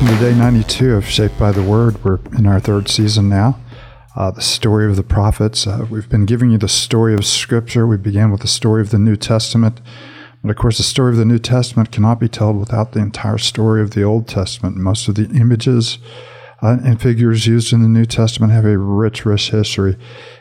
welcome to day 92 of Shaped by the Word. We're in our third season now. Uh, the story of the prophets. Uh, we've been giving you the story of Scripture. We began with the story of the New Testament. But of course, the story of the New Testament cannot be told without the entire story of the Old Testament. Most of the images uh, and figures used in the New Testament have a rich, rich history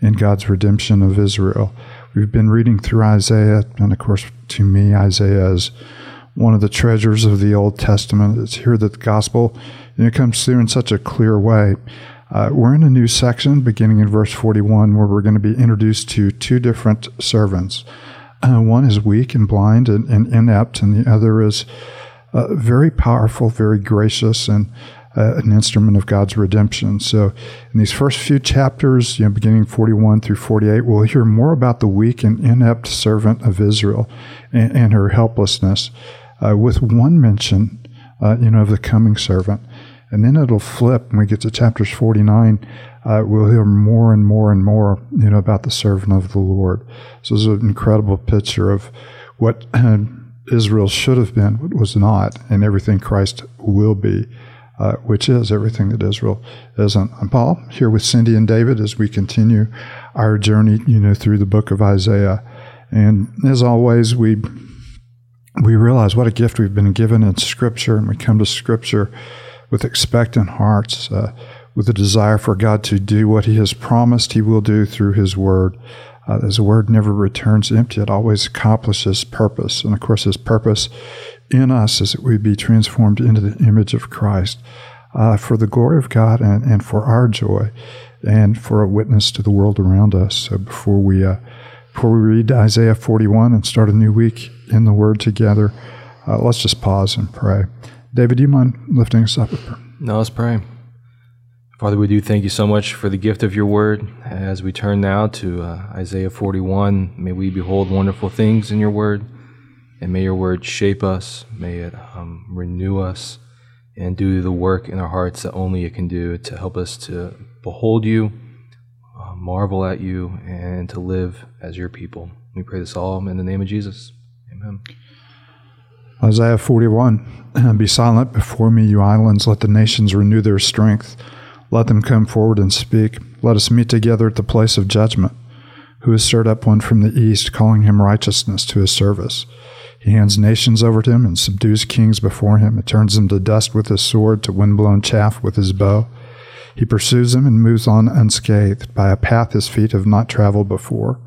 in God's redemption of Israel. We've been reading through Isaiah, and of course, to me, Isaiah is one of the treasures of the Old Testament. It's here that the gospel you know, comes through in such a clear way. Uh, we're in a new section beginning in verse 41 where we're going to be introduced to two different servants. Uh, one is weak and blind and, and, inept, and the other is uh, very powerful, very gracious, and uh, an instrument of God's redemption. So, in these first few chapters, you know, beginning 41 through 48, we'll hear more about the weak and inept servant of Israel and, and her helplessness uh, with one mention, uh, you know, of the coming servant. And then it'll flip when we get to chapters 49. Uh, we'll hear more and more and more, you know, about the servant of the Lord. So it's an incredible picture of what uh, Israel should have been, what was not, and everything Christ will be, uh, which is everything that Israel isn't. I'm Paul here with Cindy and David as we continue our journey, you know, through the book of Isaiah. And as always, we we realize what a gift we've been given in Scripture, and we come to Scripture with expectant hearts, uh, with a desire for God to do what He has promised He will do through His Word. Uh, His Word never returns empty, it always accomplishes purpose. And of course, His purpose in us is that we be transformed into the image of Christ uh, for the glory of God and, and for our joy and for a witness to the world around us. So before we uh, before we read Isaiah 41 and start a new week in the Word together, uh, let's just pause and pray. David, do you mind lifting us up? No, let's pray. Father, we do thank you so much for the gift of your word. As we turn now to uh, Isaiah 41, may we behold wonderful things in your word, and may your word shape us, may it um, renew us, and do the work in our hearts that only it can do to help us to behold you, uh, marvel at you, and to live as your people. We pray this all in the name of Jesus. Amen. Isaiah 41 Be silent before me, you islands. Let the nations renew their strength. Let them come forward and speak. Let us meet together at the place of judgment. Who has stirred up one from the east, calling him righteousness to his service? He hands nations over to him and subdues kings before him. He turns them to dust with his sword, to wind-blown chaff with his bow. He pursues them and moves on unscathed by a path his feet have not traveled before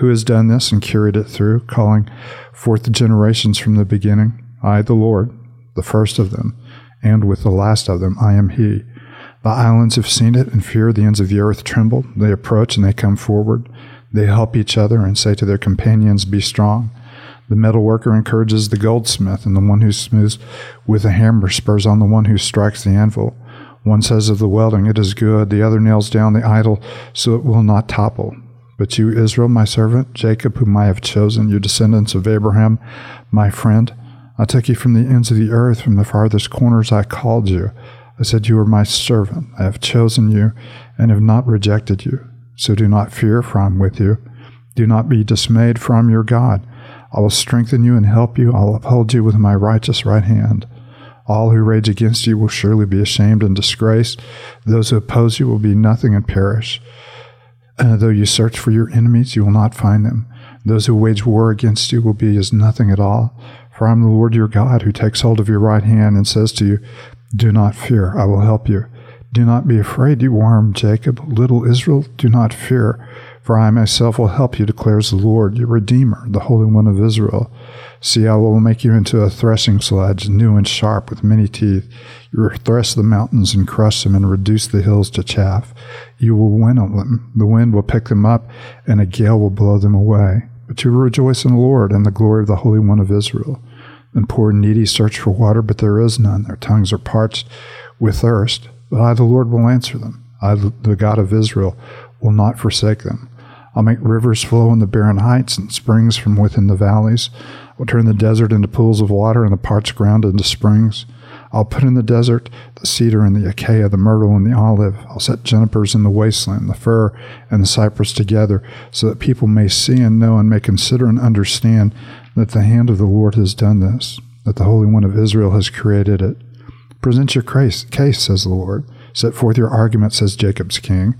who has done this and carried it through, calling forth the generations from the beginning. I, the Lord, the first of them, and with the last of them, I am He. The islands have seen it and fear. The ends of the earth tremble. They approach and they come forward. They help each other and say to their companions, Be strong. The metal worker encourages the goldsmith, and the one who smooths with a hammer spurs on the one who strikes the anvil. One says of the welding, It is good. The other nails down the idol so it will not topple. But you, Israel, my servant, Jacob, whom I have chosen, you descendants of Abraham, my friend, I took you from the ends of the earth, from the farthest corners I called you. I said, You are my servant. I have chosen you and have not rejected you. So do not fear, for I am with you. Do not be dismayed, for I am your God. I will strengthen you and help you. I'll uphold you with my righteous right hand. All who rage against you will surely be ashamed and disgraced. Those who oppose you will be nothing and perish. Uh, though you search for your enemies, you will not find them. Those who wage war against you will be as nothing at all. For I am the Lord your God, who takes hold of your right hand and says to you, Do not fear, I will help you. Do not be afraid, you worm Jacob. Little Israel, do not fear, for I myself will help you, declares the Lord, your Redeemer, the Holy One of Israel. See, I will make you into a threshing sledge, new and sharp, with many teeth. You will thresh the mountains and crush them, and reduce the hills to chaff. You will winnow them. The wind will pick them up, and a gale will blow them away. But you will rejoice in the Lord and the glory of the Holy One of Israel. And poor needy search for water, but there is none. Their tongues are parched with thirst. But I, the Lord, will answer them. I, the God of Israel, will not forsake them. I'll make rivers flow in the barren heights and springs from within the valleys I'll turn the desert into pools of water and the parched ground into springs. I'll put in the desert the cedar and the acacia, the myrtle and the olive. I'll set junipers in the wasteland, the fir and the cypress together, so that people may see and know and may consider and understand that the hand of the Lord has done this, that the Holy One of Israel has created it. Present your case, case, says the Lord. Set forth your argument, says Jacob's king.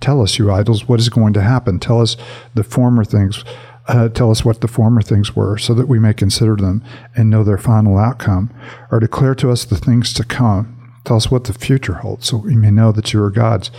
Tell us, you idols, what is going to happen. Tell us the former things. Uh, tell us what the former things were, so that we may consider them and know their final outcome, or declare to us the things to come. Tell us what the future holds, so we may know that you are gods.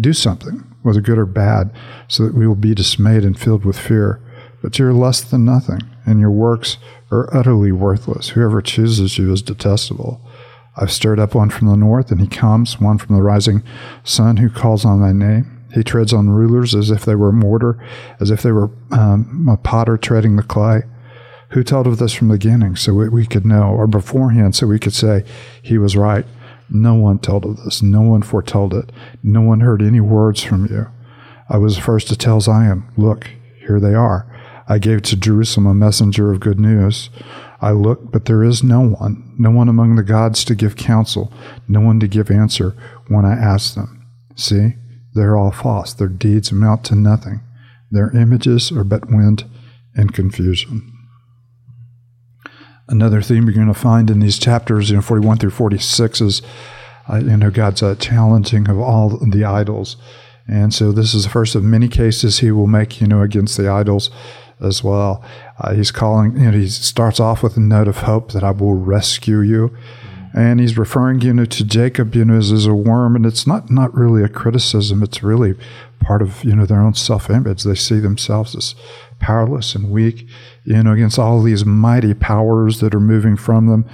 Do something, whether good or bad, so that we will be dismayed and filled with fear. But you're less than nothing, and your works are utterly worthless. Whoever chooses you is detestable. I've stirred up one from the north, and he comes, one from the rising sun who calls on my name. He treads on rulers as if they were mortar, as if they were um, a potter treading the clay. Who told of this from the beginning so we, we could know, or beforehand so we could say he was right? No one told of this. No one foretold it. No one heard any words from you. I was the first to tell Zion, Look, here they are. I gave to Jerusalem a messenger of good news. I looked, but there is no one, no one among the gods to give counsel, no one to give answer when I ask them. See, they're all false. Their deeds amount to nothing. Their images are but wind and confusion. Another theme you're going to find in these chapters, you know, 41 through 46, is, uh, you know, God's uh, challenging of all the idols. And so this is the first of many cases he will make, you know, against the idols as well. Uh, he's calling, you know, he starts off with a note of hope that I will rescue you. And he's referring, you know, to Jacob, you know, as, as a worm. And it's not, not really a criticism. It's really part of, you know, their own self-image. They see themselves as powerless and weak, you know, against all these mighty powers that are moving from them.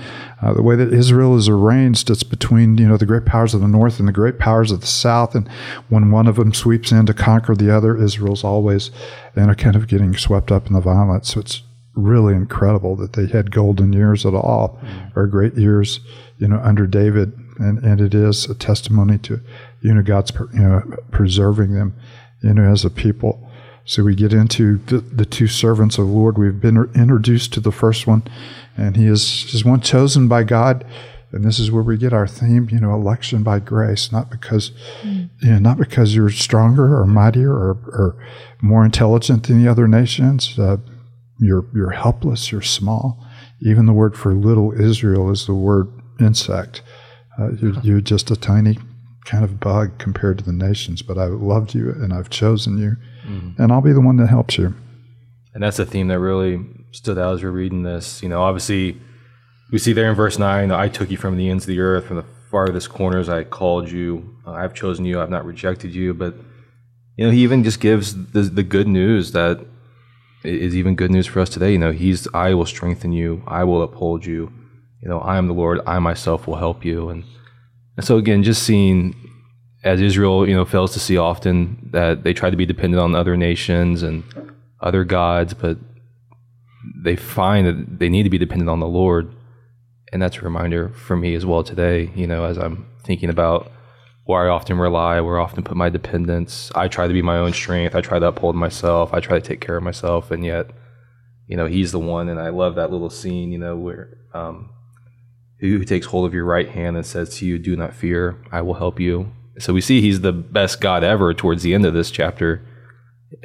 Uh, the way that Israel is arranged, it's between, you know, the great powers of the north and the great powers of the south. And when one of them sweeps in to conquer the other, Israel's always, you know, kind of getting swept up in the violence. So it's really incredible that they had golden years at all, mm-hmm. or great years, you know, under David. And, and it is a testimony to, you know, God's, you know, preserving them, you know, as a people. So we get into the, the two servants of the Lord. We've been introduced to the first one, and he is, is one chosen by God. And this is where we get our theme, you know, election by grace, not because, mm. you know, not because you're stronger or mightier or, or more intelligent than the other nations. Uh, you're you're helpless. You're small. Even the word for little Israel is the word insect. Uh, you're, you're just a tiny kind of bug compared to the nations. But I've loved you, and I've chosen you mm-hmm. and I'll be the one that helps you. And that's a theme that really stood out as we're reading this. You know, obviously, we see there in verse 9, I took you from the ends of the earth, from the farthest corners, I called you. Uh, I've chosen you, I've not rejected you. But, you know, he even just gives the, the good news that is even good news for us today. You know, he's, I will strengthen you, I will uphold you. You know, I am the Lord, I myself will help you. And, and so, again, just seeing as Israel, you know, fails to see often that they try to be dependent on other nations and other gods, but they find that they need to be dependent on the Lord. And that's a reminder for me as well today, you know, as I'm thinking about where I often rely, where I often put my dependence. I try to be my own strength. I try to uphold myself. I try to take care of myself. And yet, you know, he's the one. And I love that little scene, you know, where um, who takes hold of your right hand and says to you, Do not fear, I will help you. So we see he's the best God ever towards the end of this chapter.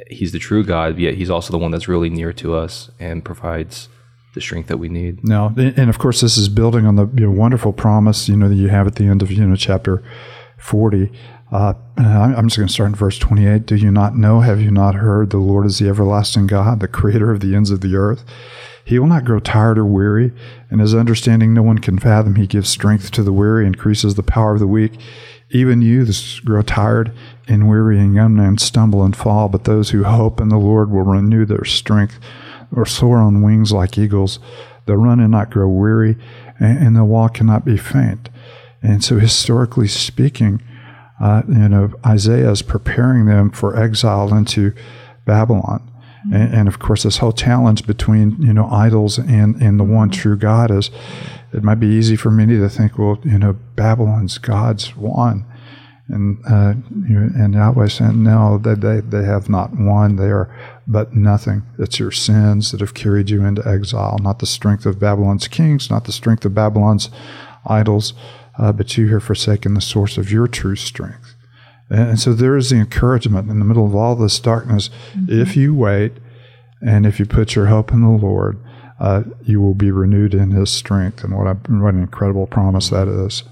He's the true God, yet he's also the one that's really near to us and provides the strength that we need. Now, and of course, this is building on the you know, wonderful promise you know that you have at the end of you know chapter forty. Uh, I'm just going to start in verse 28. Do you not know? Have you not heard? The Lord is the everlasting God, the creator of the ends of the earth. He will not grow tired or weary, and his understanding no one can fathom. He gives strength to the weary, increases the power of the weak. Even youths grow tired and weary, and young men stumble and fall, but those who hope in the Lord will renew their strength or soar on wings like eagles. They'll run and not grow weary, and they'll walk and not be faint. And so, historically speaking, uh, you know, Isaiah is preparing them for exile into Babylon. Mm-hmm. And, and, of course, this whole challenge between you know idols and, and the one true God is it might be easy for many to think, well, you know, Babylon's gods won. And uh, you know, and Yahweh said, no, they, they, they have not won. They are but nothing. It's your sins that have carried you into exile, not the strength of Babylon's kings, not the strength of Babylon's idols, uh, but you have forsaken the source of your true strength. And, and, so there is the encouragement in the middle of all this darkness. Mm-hmm. If you wait and if you put your hope in the Lord, uh, you will be renewed in His strength. And what, a, what an incredible promise that is.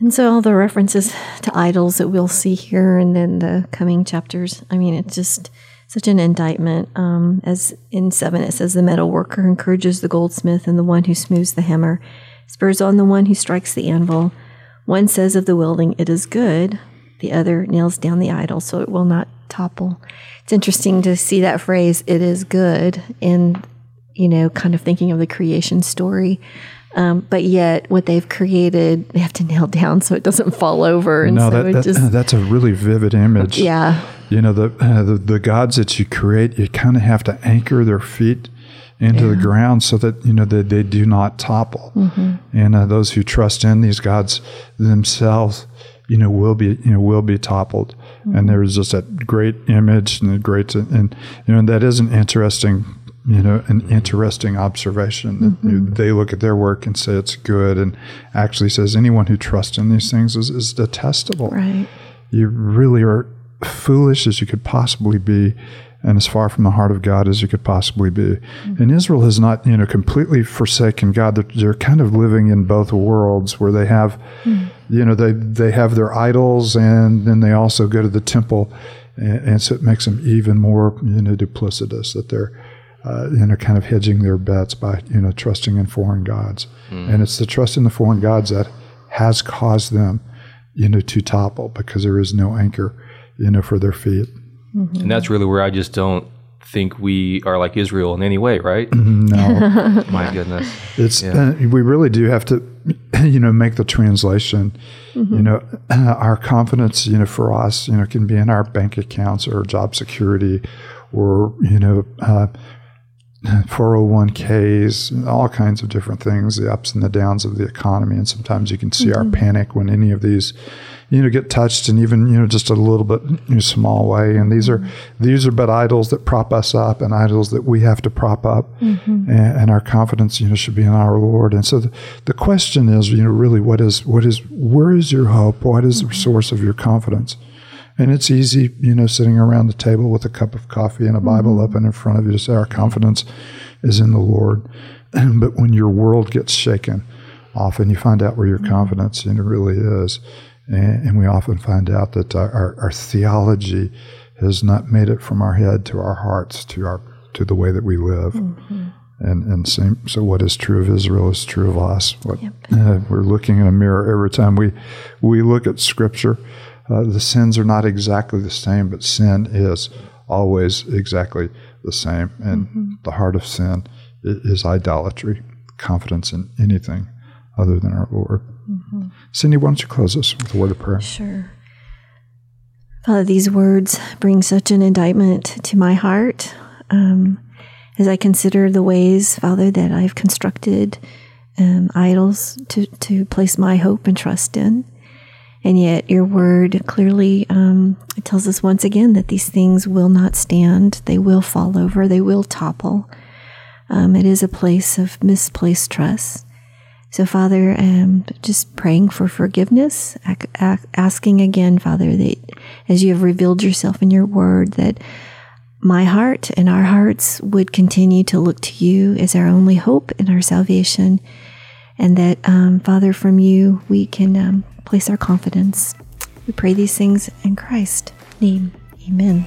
And so all the references to idols that we'll see here and then the coming chapters, I mean, it just such an indictment. Um, as in seven, it says, The metal worker encourages the goldsmith, and the one who smooths the hammer spurs on the one who strikes the anvil. One says of the building, It is good. The other nails down the idol so it will not topple. It's interesting to see that phrase, It is good, in, you know, kind of thinking of the creation story. Um, but yet, what they've created, they have to nail down so it doesn't fall over. And no, so that, it that- just, that's a really vivid image. yeah, You know, the, uh, the the gods that you create, you kind of have to anchor their feet into the ground so that you know they, they do not topple. And uh, those who trust in these gods themselves, you know, will be you know will be toppled. And there's just that great image and a great and you know that is an interesting you know an interesting observation. that you know, they look at their work and say it's good, and actually says anyone who trusts in these things is, is detestable right. you really are foolish as you could possibly be and as far from the heart of God as you could possibly be. Mm-hmm. And Israel has not, you know, completely forsaken God. They're, they're kind of living in both worlds where they have, mm-hmm. you know, they, they have their idols and then they also go to the temple. And, and so it makes them even more, you know, duplicitous that they're, uh, you know, kind of hedging their bets by, you know, trusting in foreign gods. Mm. And it's the trust in the foreign gods that has caused them, you know, to topple because there is no anchor, you know, for their feet. And that's really where I just don't think we are like Israel in any way, right? No, My goodness. it's uh, we really do have to, you know, make the translation. You know, our confidence, you know, for us, you know, can be in our bank accounts or job security, or you know, uh, 401ks, all kinds of different things, the ups and the downs of the economy. And sometimes you can see our panic when any of these, you know, get touched and even, you know, just a little bit you know, small way. And these are, these are but idols that prop us up and idols that we have to prop up. Mm-hmm. And, and our confidence, you know, should be in our Lord. And so the, the question is, you know, really what is, what is, where is your hope? What is the mm-hmm. source of your confidence? And it's easy, you know, sitting around the table with a cup of coffee and a Bible mm-hmm. open in front of you to say our confidence is in the Lord. but when your world gets shaken, often you find out where your confidence you know, really is. And, and we often find out that our, our, our theology has not made it from our head to our hearts, to our to the way that we live. And and same. So what is true of Israel is true of us. What uh, we're looking in a mirror every time we we look at Scripture. Uh, the sins are not exactly the same, but sin is always exactly the same. And the heart of sin i- is idolatry, confidence in anything other than our Lord. Cindy, why don't you close us with a word of prayer? Sure. Father, these words bring such an indictment to my heart um, as I consider the ways, Father, that I've constructed um, idols to, to place my hope and trust in. And yet, your word clearly um, tells us once again that these things will not stand. They will fall over. They will topple. Um, it is a place of misplaced trust. So, Father, um, just praying for forgiveness, asking again, Father, that as you have revealed yourself in your word, that my heart and our hearts would continue to look to you as our only hope in our salvation. And that, um, Father, from you we can um, place our confidence. We pray these things in Christ's name. Amen.